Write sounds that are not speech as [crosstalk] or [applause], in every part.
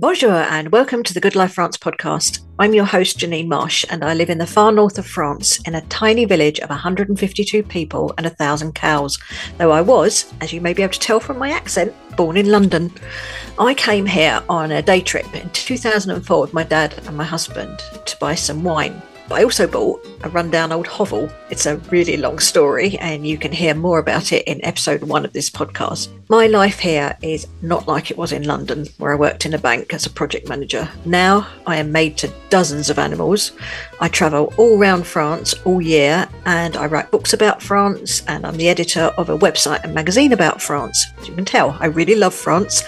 Bonjour and welcome to the Good Life France podcast. I'm your host, Janine Marsh, and I live in the far north of France in a tiny village of 152 people and a thousand cows. Though I was, as you may be able to tell from my accent, born in London. I came here on a day trip in 2004 with my dad and my husband to buy some wine. I also bought a rundown old hovel. It's a really long story, and you can hear more about it in episode one of this podcast. My life here is not like it was in London, where I worked in a bank as a project manager. Now I am made to dozens of animals. I travel all around France all year, and I write books about France, and I'm the editor of a website and magazine about France. As you can tell, I really love France.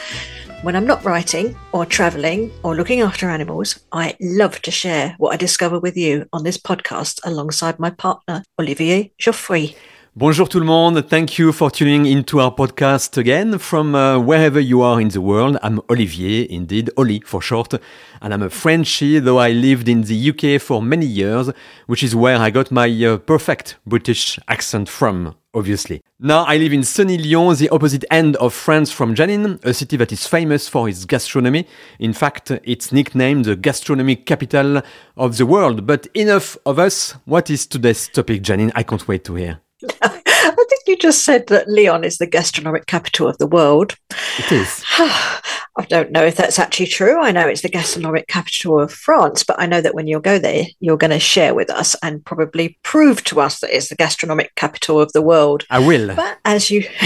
When I'm not writing or traveling or looking after animals, I love to share what I discover with you on this podcast alongside my partner, Olivier Geoffroy. Bonjour tout le monde. Thank you for tuning into our podcast again from uh, wherever you are in the world. I'm Olivier, indeed, Oli for short, and I'm a Frenchie, though I lived in the UK for many years, which is where I got my uh, perfect British accent from obviously. Now I live in sunny Lyon, the opposite end of France from Janine, a city that is famous for its gastronomy. In fact, it's nicknamed the gastronomic capital of the world. But enough of us. What is today's topic, Janine? I can't wait to hear. I think you just said that Lyon is the gastronomic capital of the world. It is. [sighs] I don't know if that's actually true. I know it's the gastronomic capital of France, but I know that when you go there, you're going to share with us and probably prove to us that it's the gastronomic capital of the world. I will. But as you [laughs]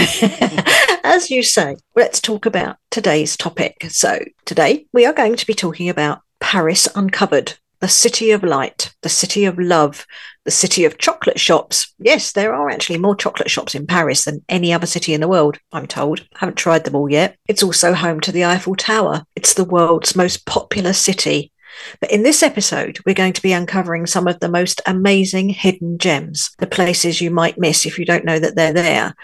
as you say, let's talk about today's topic. So, today we are going to be talking about Paris uncovered the city of light, the city of love, the city of chocolate shops. Yes, there are actually more chocolate shops in Paris than any other city in the world, I'm told. I haven't tried them all yet. It's also home to the Eiffel Tower. It's the world's most popular city. But in this episode, we're going to be uncovering some of the most amazing hidden gems, the places you might miss if you don't know that they're there.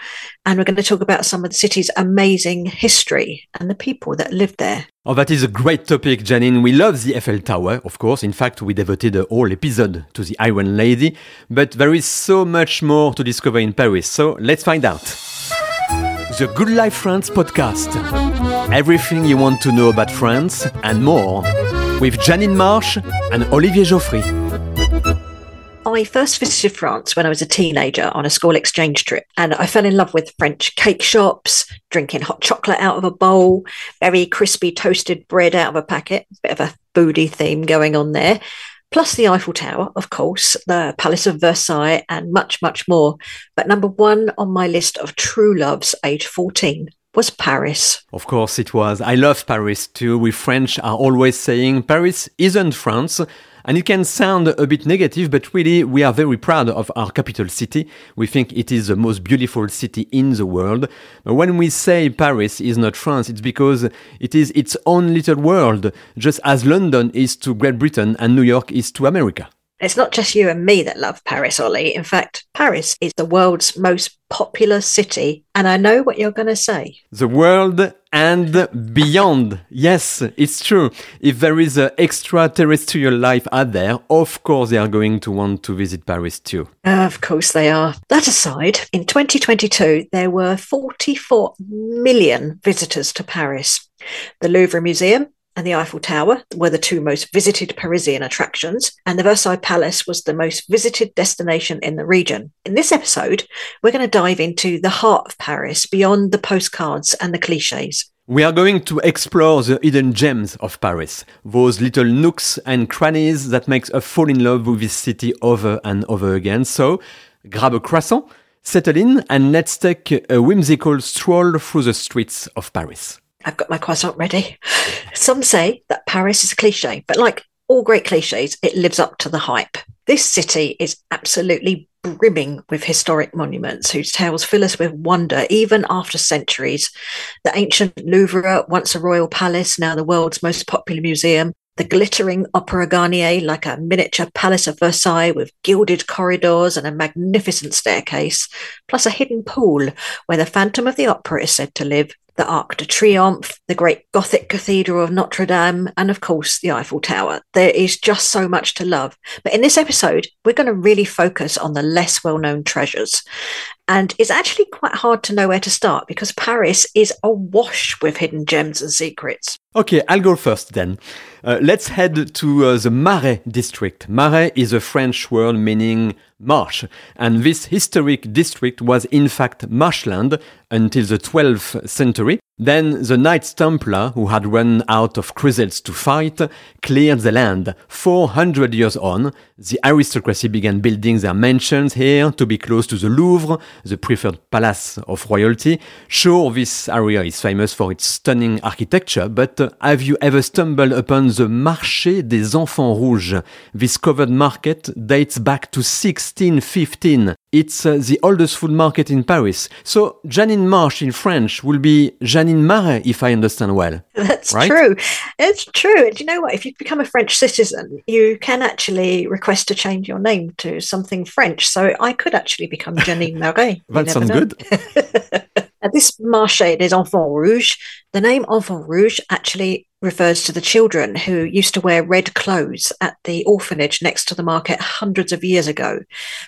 And we're going to talk about some of the city's amazing history and the people that live there. Oh, that is a great topic, Janine. We love the Eiffel Tower, of course. In fact, we devoted a whole episode to the Iron Lady. But there is so much more to discover in Paris. So let's find out. The Good Life France podcast. Everything you want to know about France and more with Janine Marsh and Olivier Geoffroy. I first visited France when I was a teenager on a school exchange trip, and I fell in love with French cake shops, drinking hot chocolate out of a bowl, very crispy toasted bread out of a packet, bit of a foodie theme going on there, plus the Eiffel Tower, of course, the Palace of Versailles, and much, much more. But number one on my list of true loves, age 14, was Paris. Of course it was. I love Paris too. We French are always saying Paris isn't France. And it can sound a bit negative, but really we are very proud of our capital city. We think it is the most beautiful city in the world. But when we say Paris is not France, it's because it is its own little world, just as London is to Great Britain and New York is to America. It's not just you and me that love Paris, Ollie. In fact, Paris is the world's most popular city. And I know what you're going to say. The world and beyond. Yes, it's true. If there is an extraterrestrial life out there, of course they are going to want to visit Paris too. Of course they are. That aside, in 2022, there were 44 million visitors to Paris. The Louvre Museum and the Eiffel Tower were the two most visited Parisian attractions, and the Versailles Palace was the most visited destination in the region. In this episode, we're going to dive into the heart of Paris beyond the postcards and the cliches. We are going to explore the hidden gems of Paris, those little nooks and crannies that makes us fall in love with this city over and over again. So, grab a croissant, settle in, and let's take a whimsical stroll through the streets of Paris. I've got my croissant ready. Some say that Paris is a cliche, but like all great cliches, it lives up to the hype. This city is absolutely brimming with historic monuments whose tales fill us with wonder even after centuries. The ancient Louvre, once a royal palace, now the world's most popular museum. The glittering Opera Garnier, like a miniature Palace of Versailles with gilded corridors and a magnificent staircase, plus a hidden pool where the Phantom of the Opera is said to live the Arc de Triomphe, the great Gothic Cathedral of Notre Dame, and of course the Eiffel Tower. There is just so much to love. But in this episode, we're going to really focus on the less well known treasures. And it's actually quite hard to know where to start because Paris is awash with hidden gems and secrets. Okay, I'll go first then. Uh, let's head to uh, the Marais district. Marais is a French word meaning marsh, and this historic district was in fact marshland until the 12th century. Then the Knights Templar, who had run out of crusades to fight, cleared the land. 400 years on, the aristocracy began building their mansions here to be close to the Louvre, the preferred palace of royalty. Sure, this area is famous for its stunning architecture, but have you ever stumbled upon the Marché des Enfants Rouges? This covered market dates back to 1615. It's uh, the oldest food market in Paris. So Janine Marsh in French will be Janine Marais, if I understand well. That's right? true. It's true. And you know what? If you become a French citizen, you can actually request to change your name to something French. So I could actually become Janine [laughs] Marais. that sounds good. [laughs] At this Marché des Enfants Rouges, the name Enfant Rouge actually refers to the children who used to wear red clothes at the orphanage next to the market hundreds of years ago.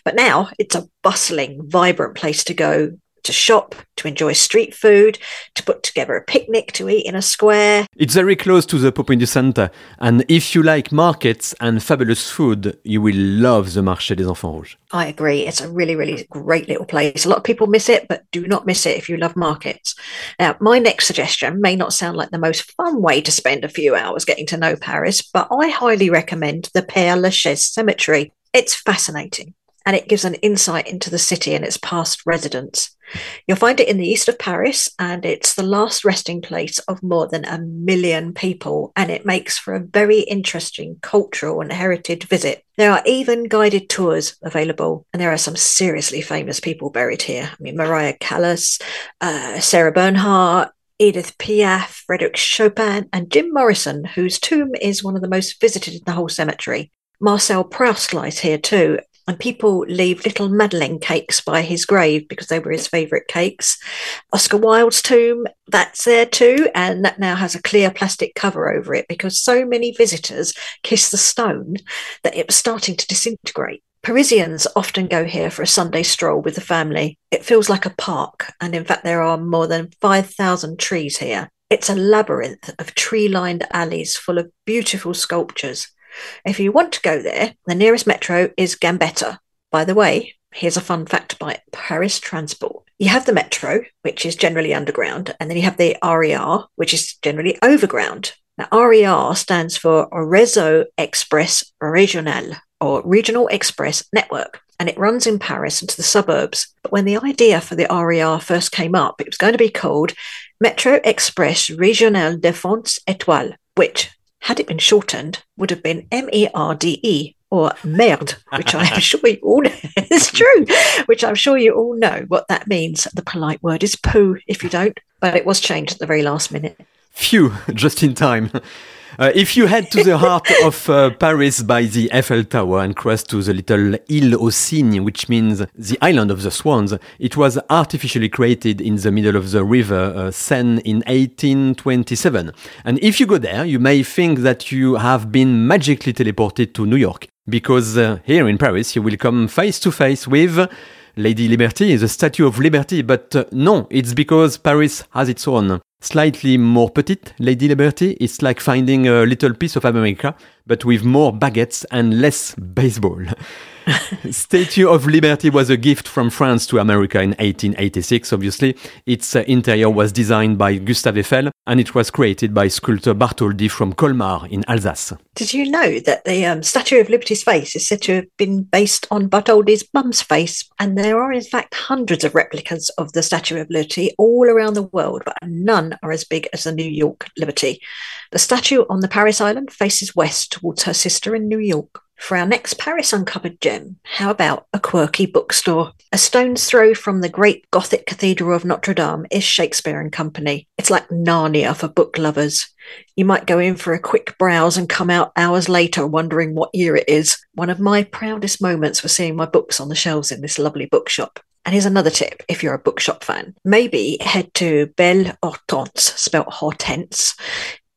But now it's a bustling, vibrant place to go to shop, to enjoy street food, to put together a picnic, to eat in a square. It's very close to the Pompidou Center. And if you like markets and fabulous food, you will love the Marché des Enfants Rouges. I agree. It's a really, really great little place. A lot of people miss it, but do not miss it if you love markets. Now, my next suggestion may not sound like the most fun way to spend a few hours getting to know Paris, but I highly recommend the Père Lachaise Cemetery. It's fascinating and it gives an insight into the city and its past residents. You'll find it in the east of Paris, and it's the last resting place of more than a million people, and it makes for a very interesting cultural and heritage visit. There are even guided tours available, and there are some seriously famous people buried here. I mean, Maria Callas, uh, Sarah Bernhardt, Edith Piaf, Frederick Chopin, and Jim Morrison, whose tomb is one of the most visited in the whole cemetery. Marcel Proust lies here too, and people leave little Madeleine cakes by his grave because they were his favourite cakes. Oscar Wilde's tomb, that's there too, and that now has a clear plastic cover over it because so many visitors kiss the stone that it was starting to disintegrate. Parisians often go here for a Sunday stroll with the family. It feels like a park, and in fact, there are more than 5,000 trees here. It's a labyrinth of tree lined alleys full of beautiful sculptures. If you want to go there, the nearest metro is Gambetta. By the way, here's a fun fact by Paris Transport. You have the metro, which is generally underground, and then you have the RER, which is generally overground. Now, RER stands for Réseau Express Régional, or Regional Express Network, and it runs in Paris into the suburbs. But when the idea for the RER first came up, it was going to be called Metro Express Régional Défense Étoile, which had it been shortened, would have been M E R D E or merde, which I'm [laughs] sure you all know. [laughs] it's true, which I'm sure you all know what that means. The polite word is poo if you don't, but it was changed at the very last minute. Phew, [laughs] just in time. Uh, if you head to the heart [laughs] of uh, Paris by the Eiffel Tower and cross to the little Île aux Cygnes, which means the island of the swans, it was artificially created in the middle of the river uh, Seine in 1827. And if you go there, you may think that you have been magically teleported to New York, because uh, here in Paris you will come face to face with Lady Liberty, the Statue of Liberty, but uh, no, it's because Paris has its own slightly more petite Lady Liberty. It's like finding a little piece of America, but with more baguettes and less baseball. [laughs] Statue of Liberty was a gift from France to America in 1886, obviously. Its uh, interior was designed by Gustave Eiffel and it was created by sculptor Bartholdi from Colmar in Alsace. Did you know that the um, Statue of Liberty's face is said to have been based on Bartholdi's mum's face? And there are, in fact, hundreds of replicas of the Statue of Liberty all around the world, but none are as big as the New York Liberty. The statue on the Paris island faces west towards her sister in New York. For our next Paris Uncovered gem, how about a quirky bookstore? A stone's throw from the great Gothic Cathedral of Notre Dame is Shakespeare and Company. It's like Narnia for book lovers. You might go in for a quick browse and come out hours later wondering what year it is. One of my proudest moments was seeing my books on the shelves in this lovely bookshop. And here's another tip if you're a bookshop fan. Maybe head to Belle Hortense, spelt Hortense.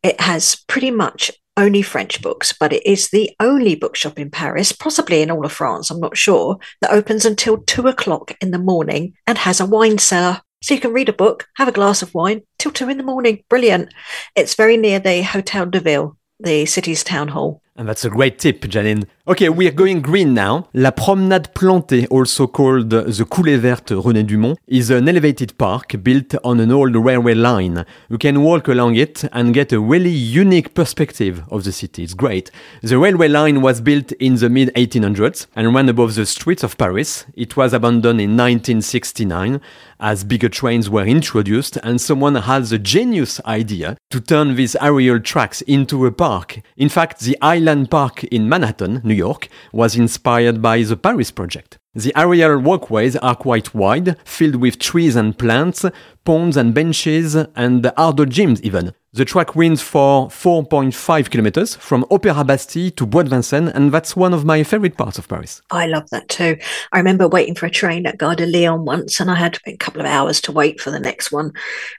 It has pretty much only French books, but it is the only bookshop in Paris, possibly in all of France, I'm not sure, that opens until two o'clock in the morning and has a wine cellar. So you can read a book, have a glass of wine till two in the morning. Brilliant. It's very near the Hotel de Ville, the city's town hall. And that's a great tip, Janine. Okay, we are going green now. La Promenade Plantée, also called the Coulée Verte René Dumont, is an elevated park built on an old railway line. You can walk along it and get a really unique perspective of the city. It's great. The railway line was built in the mid 1800s and ran above the streets of Paris. It was abandoned in 1969 as bigger trains were introduced and someone had the genius idea to turn these aerial tracks into a park. In fact, the High Line Park in Manhattan, New York, was inspired by the Paris project. The aerial walkways are quite wide, filled with trees and plants, ponds and benches, and outdoor gyms even. The track runs for 4.5 kilometers from Opéra Bastille to Bois de Vincennes, and that's one of my favorite parts of Paris. I love that too. I remember waiting for a train at Gare de Lyon once, and I had a couple of hours to wait for the next one.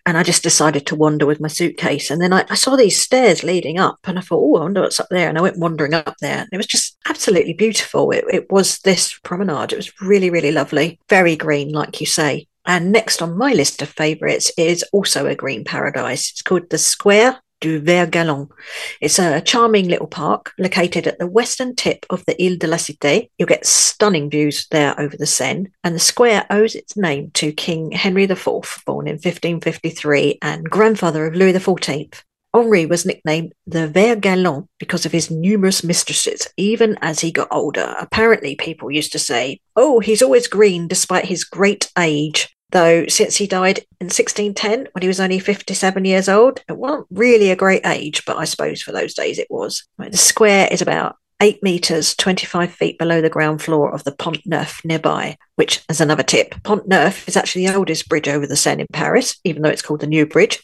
And I just decided to wander with my suitcase. And then I, I saw these stairs leading up, and I thought, oh, I wonder what's up there. And I went wandering up there. And it was just absolutely beautiful. It, it was this promenade. It was really, really lovely. Very green, like you say. And next on my list of favourites is also a green paradise. It's called the Square du Vert Galant. It's a charming little park located at the western tip of the Ile de la Cité. You'll get stunning views there over the Seine, and the square owes its name to King Henry IV, born in 1553 and grandfather of Louis XIV. Henri was nicknamed the Vert Galant because of his numerous mistresses, even as he got older. Apparently, people used to say, Oh, he's always green despite his great age. Though, since he died in 1610, when he was only 57 years old, it wasn't really a great age, but I suppose for those days it was. The square is about 8 metres, 25 feet below the ground floor of the Pont Neuf nearby, which, as another tip, Pont Neuf is actually the oldest bridge over the Seine in Paris, even though it's called the New Bridge.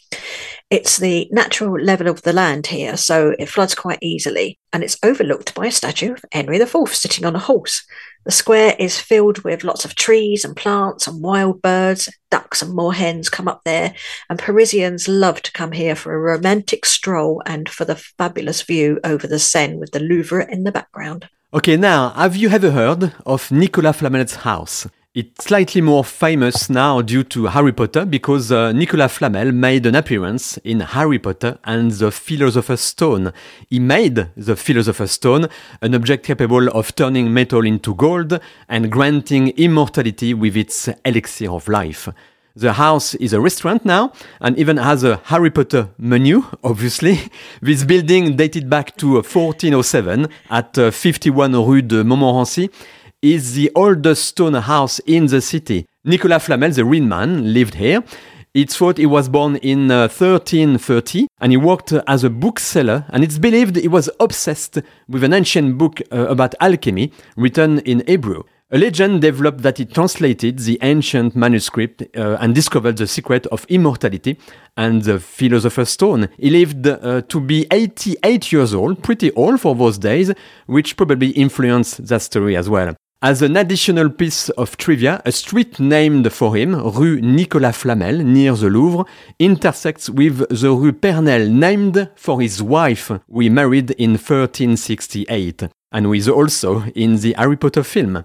It's the natural level of the land here, so it floods quite easily, and it's overlooked by a statue of Henry IV sitting on a horse. The square is filled with lots of trees and plants and wild birds. Ducks and moorhens come up there, and Parisians love to come here for a romantic stroll and for the fabulous view over the Seine with the Louvre in the background. Okay, now, have you ever heard of Nicolas Flamel's house? It's slightly more famous now due to Harry Potter because uh, Nicolas Flamel made an appearance in Harry Potter and the Philosopher's Stone. He made the Philosopher's Stone, an object capable of turning metal into gold and granting immortality with its elixir of life. The house is a restaurant now and even has a Harry Potter menu, [laughs] obviously. This building dated back to 1407 at uh, 51 Rue de Montmorency is the oldest stone house in the city. Nicolas Flamel, the real man, lived here. It's thought he was born in uh, 1330 and he worked as a bookseller and it's believed he was obsessed with an ancient book uh, about alchemy written in Hebrew. A legend developed that he translated the ancient manuscript uh, and discovered the secret of immortality and the philosopher's stone. He lived uh, to be 88 years old, pretty old for those days, which probably influenced that story as well. As an additional piece of trivia, a street named for him, Rue Nicolas Flamel, near the Louvre, intersects with the Rue Pernelle, named for his wife, he married in 1368, and who is also in the Harry Potter film.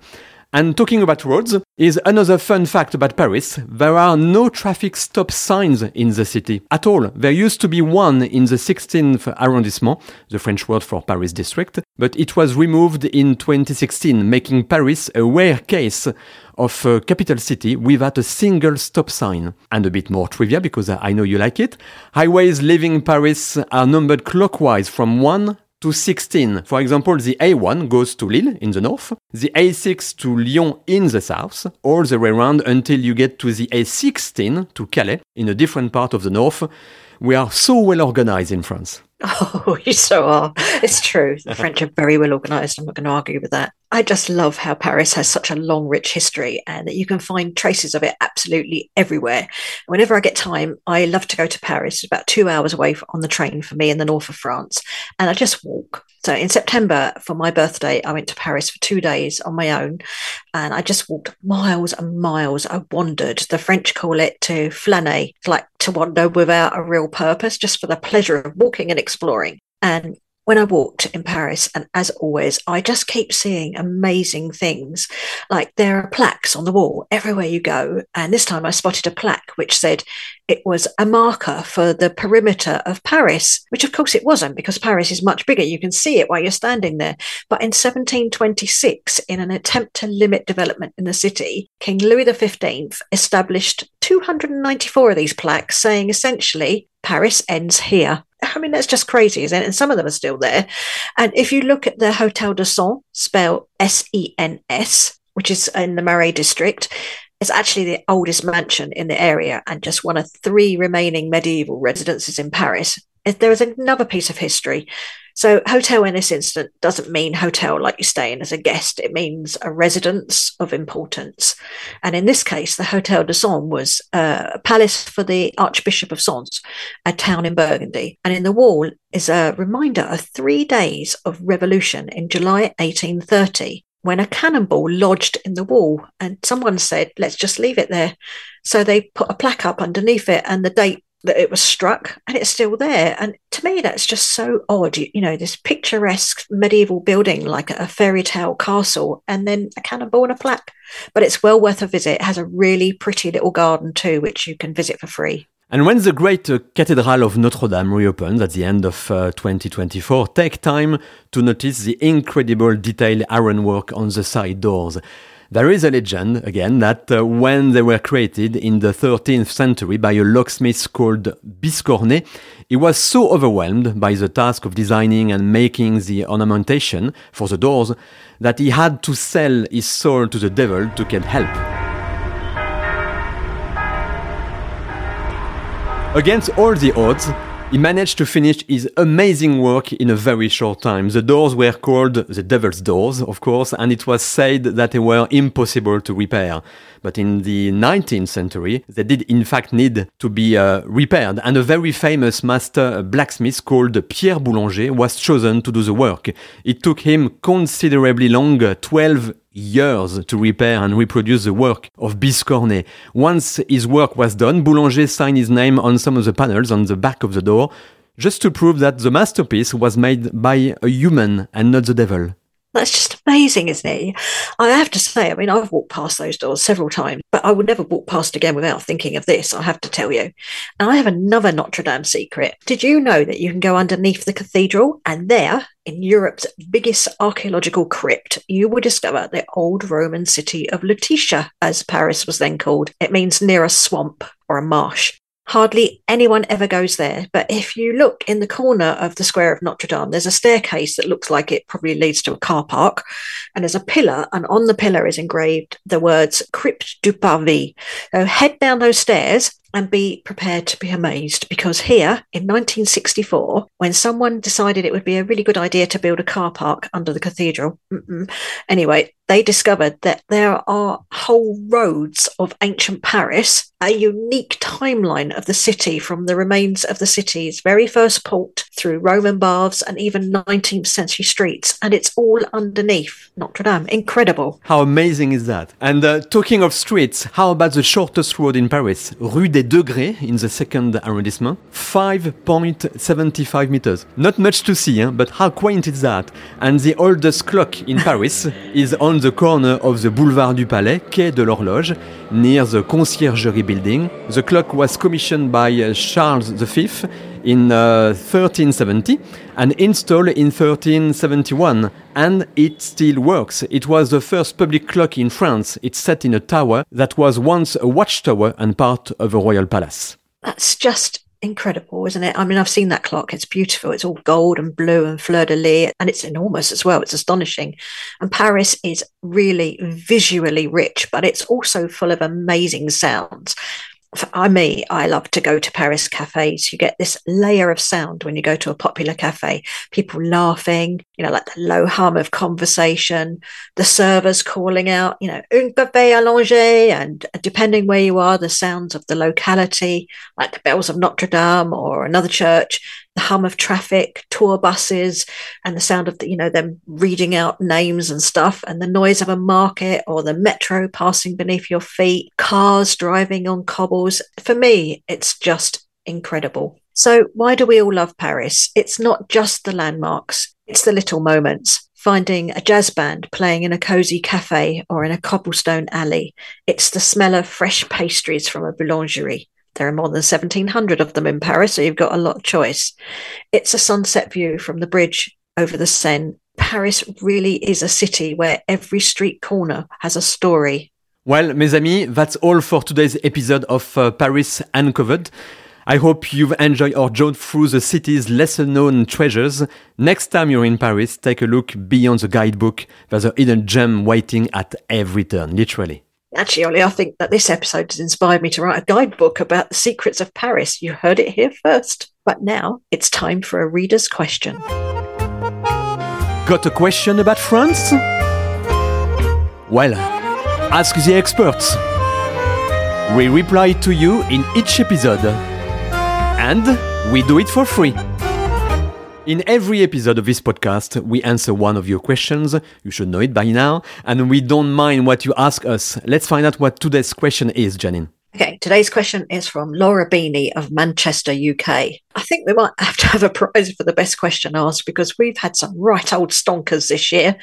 And talking about roads is another fun fact about Paris. There are no traffic stop signs in the city at all. There used to be one in the 16th arrondissement, the French word for Paris district, but it was removed in 2016, making Paris a rare case of a capital city without a single stop sign. And a bit more trivia because I know you like it. Highways leaving Paris are numbered clockwise from 1 to 16. For example, the A1 goes to Lille in the north, the A6 to Lyon in the south, all the way around until you get to the A16 to Calais in a different part of the north. We are so well organized in France. Oh, [laughs] you so are. It's true. The [laughs] French are very well organized. I'm not going to argue with that. I just love how Paris has such a long, rich history and that you can find traces of it absolutely everywhere. Whenever I get time, I love to go to Paris. It's about two hours away on the train for me in the north of France. And I just walk. So in September, for my birthday, I went to Paris for two days on my own and I just walked miles and miles. I wandered. The French call it to flâner, like to wander without a real purpose, just for the pleasure of walking and exploring. And when I walked in Paris, and as always, I just keep seeing amazing things. Like there are plaques on the wall everywhere you go. And this time I spotted a plaque which said it was a marker for the perimeter of Paris, which of course it wasn't because Paris is much bigger. You can see it while you're standing there. But in 1726, in an attempt to limit development in the city, King Louis XV established 294 of these plaques saying essentially, Paris ends here. I mean, that's just crazy, isn't it? And some of them are still there. And if you look at the Hotel de Sens, spelled S E N S, which is in the Marais district, it's actually the oldest mansion in the area and just one of three remaining medieval residences in Paris. There is another piece of history. So, hotel in this instant doesn't mean hotel like you stay in as a guest. It means a residence of importance. And in this case, the Hotel de Sens was uh, a palace for the Archbishop of Sens, a town in Burgundy. And in the wall is a reminder of three days of revolution in July 1830 when a cannonball lodged in the wall and someone said let's just leave it there so they put a plaque up underneath it and the date that it was struck and it's still there. And to me, that's just so odd. You, you know, this picturesque medieval building like a fairy tale castle and then a cannonball and a plaque. But it's well worth a visit. It has a really pretty little garden too, which you can visit for free. And when the great uh, Cathedral of Notre Dame reopens at the end of uh, 2024, take time to notice the incredible detailed ironwork on the side doors. There is a legend, again, that uh, when they were created in the 13th century by a locksmith called Biscornet, he was so overwhelmed by the task of designing and making the ornamentation for the doors that he had to sell his soul to the devil to get help. Against all the odds, he managed to finish his amazing work in a very short time. The doors were called the Devil's Doors, of course, and it was said that they were impossible to repair. But in the 19th century, they did in fact need to be uh, repaired, and a very famous master blacksmith called Pierre Boulanger was chosen to do the work. It took him considerably longer, 12 years to repair and reproduce the work of Biscornet. Once his work was done, Boulanger signed his name on some of the panels on the back of the door, just to prove that the masterpiece was made by a human and not the devil. That's just amazing, isn't it? I have to say, I mean, I've walked past those doors several times, but I would never walk past again without thinking of this, I have to tell you. And I have another Notre Dame secret. Did you know that you can go underneath the cathedral and there, in Europe's biggest archaeological crypt, you will discover the old Roman city of Lutetia, as Paris was then called. It means near a swamp or a marsh. Hardly anyone ever goes there. But if you look in the corner of the square of Notre Dame, there's a staircase that looks like it probably leads to a car park. And there's a pillar, and on the pillar is engraved the words Crypte du Parvis. So head down those stairs and be prepared to be amazed because here in 1964, when someone decided it would be a really good idea to build a car park under the cathedral, anyway, they discovered that there are whole roads of ancient Paris, a unique timeline of the city from the remains of the city's very first port through Roman baths and even 19th century streets. And it's all underneath Notre Dame. Incredible. How amazing is that? And uh, talking of streets, how about the shortest road in Paris, Rue des Degrés in the second arrondissement? 5.75 meters. Not much to see, eh? but how quaint is that? And the oldest clock in [laughs] Paris is on the corner of the Boulevard du Palais, Quai de l'Horloge, near the Conciergerie building. The clock was commissioned by uh, Charles V in uh, 1370 and installed in 1371, and it still works. It was the first public clock in France. It's set in a tower that was once a watchtower and part of a royal palace. That's just incredible, isn't it? I mean, I've seen that clock. It's beautiful. It's all gold and blue and fleur de lis, and it's enormous as well. It's astonishing. And Paris is really visually rich, but it's also full of amazing sounds. I me, I love to go to Paris cafes. You get this layer of sound when you go to a popular cafe. People laughing, you know, like the low hum of conversation, the servers calling out, you know, un café allongé, and depending where you are, the sounds of the locality, like the bells of Notre Dame or another church, the hum of traffic, tour buses, and the sound of the, you know them reading out names and stuff, and the noise of a market or the metro passing beneath your feet, cars driving on For me, it's just incredible. So, why do we all love Paris? It's not just the landmarks, it's the little moments. Finding a jazz band playing in a cozy cafe or in a cobblestone alley. It's the smell of fresh pastries from a boulangerie. There are more than 1,700 of them in Paris, so you've got a lot of choice. It's a sunset view from the bridge over the Seine. Paris really is a city where every street corner has a story. Well, mes amis, that's all for today's episode of uh, Paris Uncovered. I hope you've enjoyed our jaunt through the city's lesser known treasures. Next time you're in Paris, take a look beyond the guidebook. There's a hidden gem waiting at every turn, literally. Actually, Ollie, I think that this episode has inspired me to write a guidebook about the secrets of Paris. You heard it here first. But now it's time for a reader's question. Got a question about France? Well, ask the experts. We reply to you in each episode. And we do it for free. In every episode of this podcast, we answer one of your questions. You should know it by now. And we don't mind what you ask us. Let's find out what today's question is, Janine. Okay, today's question is from Laura Beanie of Manchester, UK. I think we might have to have a prize for the best question asked because we've had some right old stonkers this year.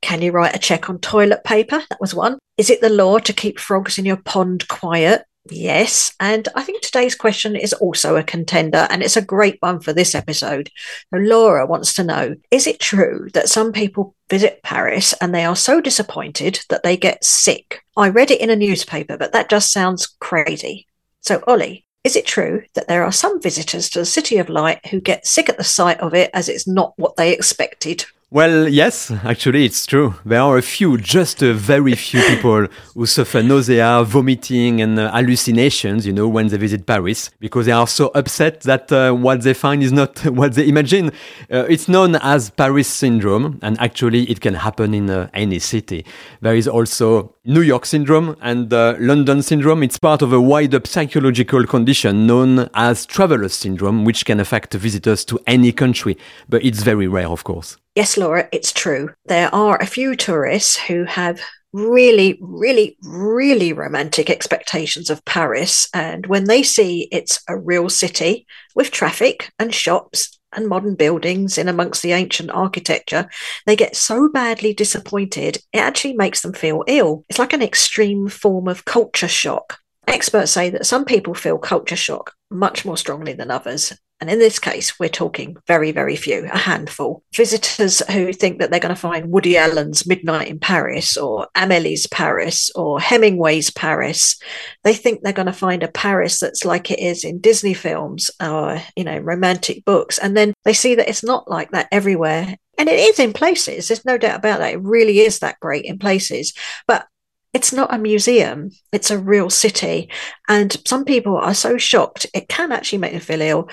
Can you write a check on toilet paper? That was one. Is it the law to keep frogs in your pond quiet? Yes, and I think today's question is also a contender, and it's a great one for this episode. So Laura wants to know Is it true that some people visit Paris and they are so disappointed that they get sick? I read it in a newspaper, but that just sounds crazy. So, Ollie, is it true that there are some visitors to the City of Light who get sick at the sight of it as it's not what they expected? Well, yes, actually, it's true. There are a few, just a very few people who suffer nausea, vomiting, and uh, hallucinations, you know, when they visit Paris, because they are so upset that uh, what they find is not [laughs] what they imagine. Uh, it's known as Paris syndrome, and actually, it can happen in uh, any city. There is also New York syndrome and uh, London syndrome. It's part of a wider psychological condition known as traveler's syndrome, which can affect visitors to any country, but it's very rare, of course. Yes, Laura, it's true. There are a few tourists who have really, really, really romantic expectations of Paris. And when they see it's a real city with traffic and shops and modern buildings in amongst the ancient architecture, they get so badly disappointed, it actually makes them feel ill. It's like an extreme form of culture shock. Experts say that some people feel culture shock much more strongly than others. And in this case, we're talking very, very few, a handful. Visitors who think that they're going to find Woody Allen's Midnight in Paris or Amelie's Paris or Hemingway's Paris, they think they're going to find a Paris that's like it is in Disney films or, you know, romantic books. And then they see that it's not like that everywhere. And it is in places, there's no doubt about that. It really is that great in places. But it's not a museum, it's a real city. And some people are so shocked, it can actually make them feel ill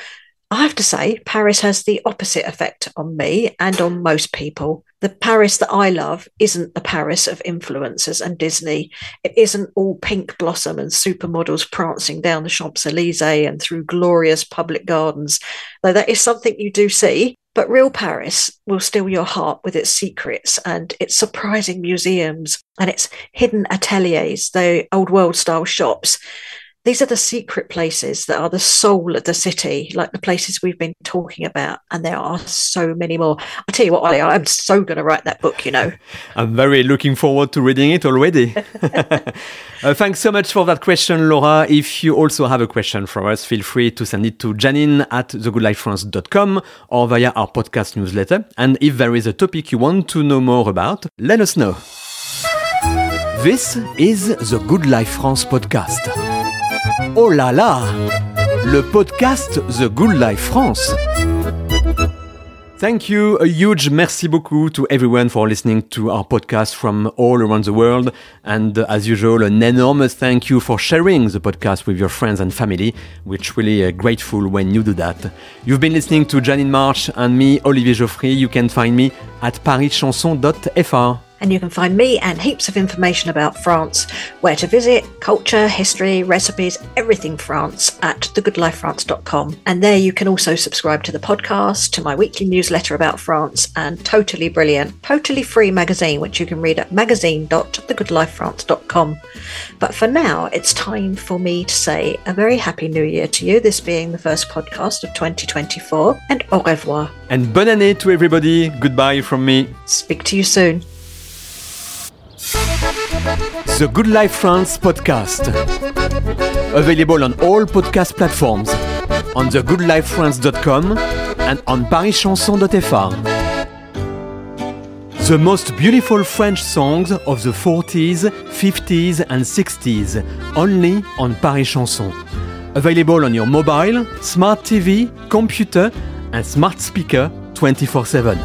I have to say, Paris has the opposite effect on me and on most people. The Paris that I love isn't the Paris of influencers and Disney. It isn't all pink blossom and supermodels prancing down the Champs Elysees and through glorious public gardens, though that is something you do see. But real Paris will steal your heart with its secrets and its surprising museums and its hidden ateliers, the old world style shops these are the secret places that are the soul of the city, like the places we've been talking about. And there are so many more. I tell you what, Ollie, I'm so going to write that book, you know. [laughs] I'm very looking forward to reading it already. [laughs] uh, thanks so much for that question, Laura. If you also have a question for us, feel free to send it to Janine at thegoodlifefrance.com or via our podcast newsletter. And if there is a topic you want to know more about, let us know. This is the Good Life France podcast. Oh là là Le podcast The Good Life France. Thank you. A huge merci beaucoup to everyone for listening to our podcast from all around the world. And uh, as usual, an enormous thank you for sharing the podcast with your friends and family. We're uh, grateful when you do that. You've been listening to Janine Marsh and me, Olivier Geoffroy. You can find me at parischanson.fr. And you can find me and heaps of information about France, where to visit, culture, history, recipes, everything France at thegoodlifefrance.com. And there you can also subscribe to the podcast, to my weekly newsletter about France, and totally brilliant, totally free magazine, which you can read at magazine.thegoodlifefrance.com. But for now, it's time for me to say a very happy new year to you, this being the first podcast of 2024, and au revoir. And bonne année to everybody. Goodbye from me. Speak to you soon. The Good Life France podcast. Available on all podcast platforms, on thegoodlifefrance.com and on parischanson.fr. The most beautiful French songs of the 40s, 50s and 60s, only on Paris Chanson. Available on your mobile, smart TV, computer and smart speaker 24 7.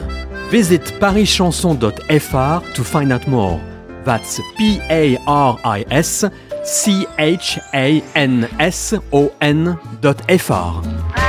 Visit parischanson.fr to find out more. That's P A R I S C H A N S O N dot F R.